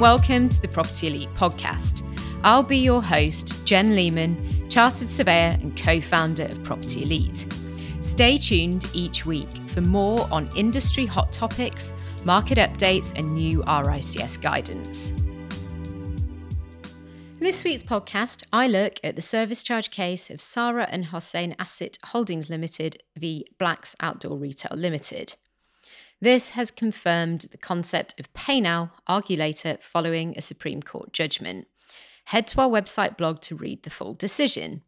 Welcome to the Property Elite podcast. I'll be your host, Jen Lehman, Chartered Surveyor and co founder of Property Elite. Stay tuned each week for more on industry hot topics, market updates, and new RICS guidance. In this week's podcast, I look at the service charge case of Sara and Hossein Asset Holdings Limited v Blacks Outdoor Retail Limited. This has confirmed the concept of pay now, argue later following a Supreme Court judgment. Head to our website blog to read the full decision.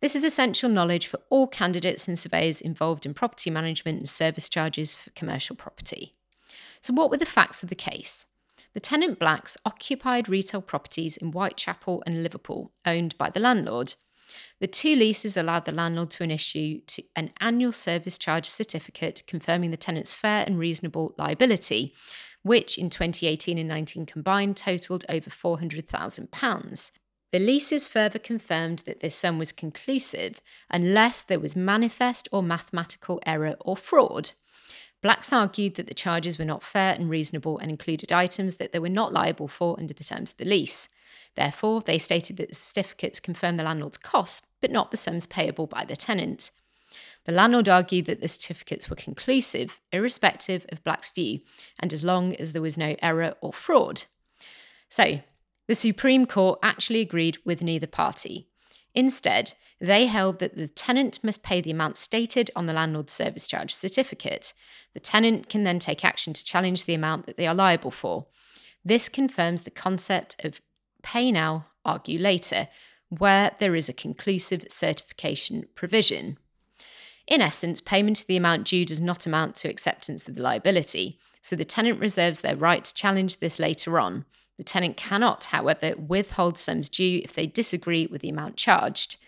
This is essential knowledge for all candidates and surveyors involved in property management and service charges for commercial property. So, what were the facts of the case? The tenant Blacks occupied retail properties in Whitechapel and Liverpool, owned by the landlord. The two leases allowed the landlord to issue to an annual service charge certificate confirming the tenant's fair and reasonable liability, which in 2018 and 19 combined totalled over £400,000. The leases further confirmed that this sum was conclusive unless there was manifest or mathematical error or fraud. Blacks argued that the charges were not fair and reasonable and included items that they were not liable for under the terms of the lease. Therefore, they stated that the certificates confirmed the landlord's costs, but not the sums payable by the tenant. The landlord argued that the certificates were conclusive, irrespective of Black's view, and as long as there was no error or fraud. So, the Supreme Court actually agreed with neither party. Instead, they held that the tenant must pay the amount stated on the landlord's service charge certificate. The tenant can then take action to challenge the amount that they are liable for. This confirms the concept of pay now, argue later, where there is a conclusive certification provision. In essence, payment of the amount due does not amount to acceptance of the liability, so the tenant reserves their right to challenge this later on. The tenant cannot, however, withhold sums due if they disagree with the amount charged.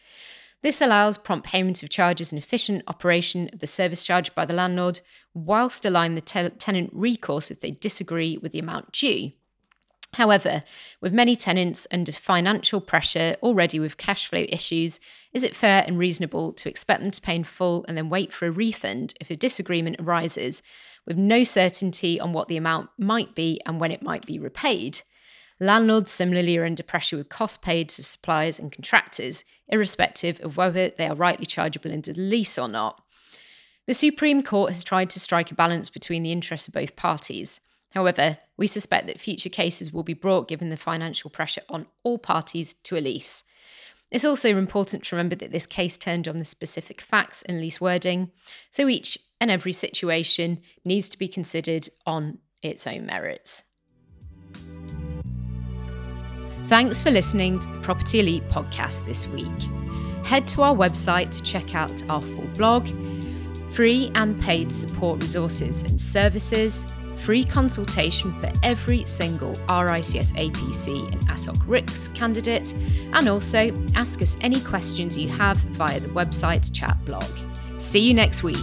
This allows prompt payment of charges and efficient operation of the service charge by the landlord, whilst allowing the te- tenant recourse if they disagree with the amount due. However, with many tenants under financial pressure already with cash flow issues, is it fair and reasonable to expect them to pay in full and then wait for a refund if a disagreement arises with no certainty on what the amount might be and when it might be repaid? Landlords similarly are under pressure with costs paid to suppliers and contractors, irrespective of whether they are rightly chargeable under the lease or not. The Supreme Court has tried to strike a balance between the interests of both parties. However, we suspect that future cases will be brought given the financial pressure on all parties to a lease. It's also important to remember that this case turned on the specific facts and lease wording, so each and every situation needs to be considered on its own merits. Thanks for listening to the Property Elite podcast this week. Head to our website to check out our full blog, free and paid support resources and services free consultation for every single RICS APC and ASOC RICS candidate, and also ask us any questions you have via the website chat blog. See you next week.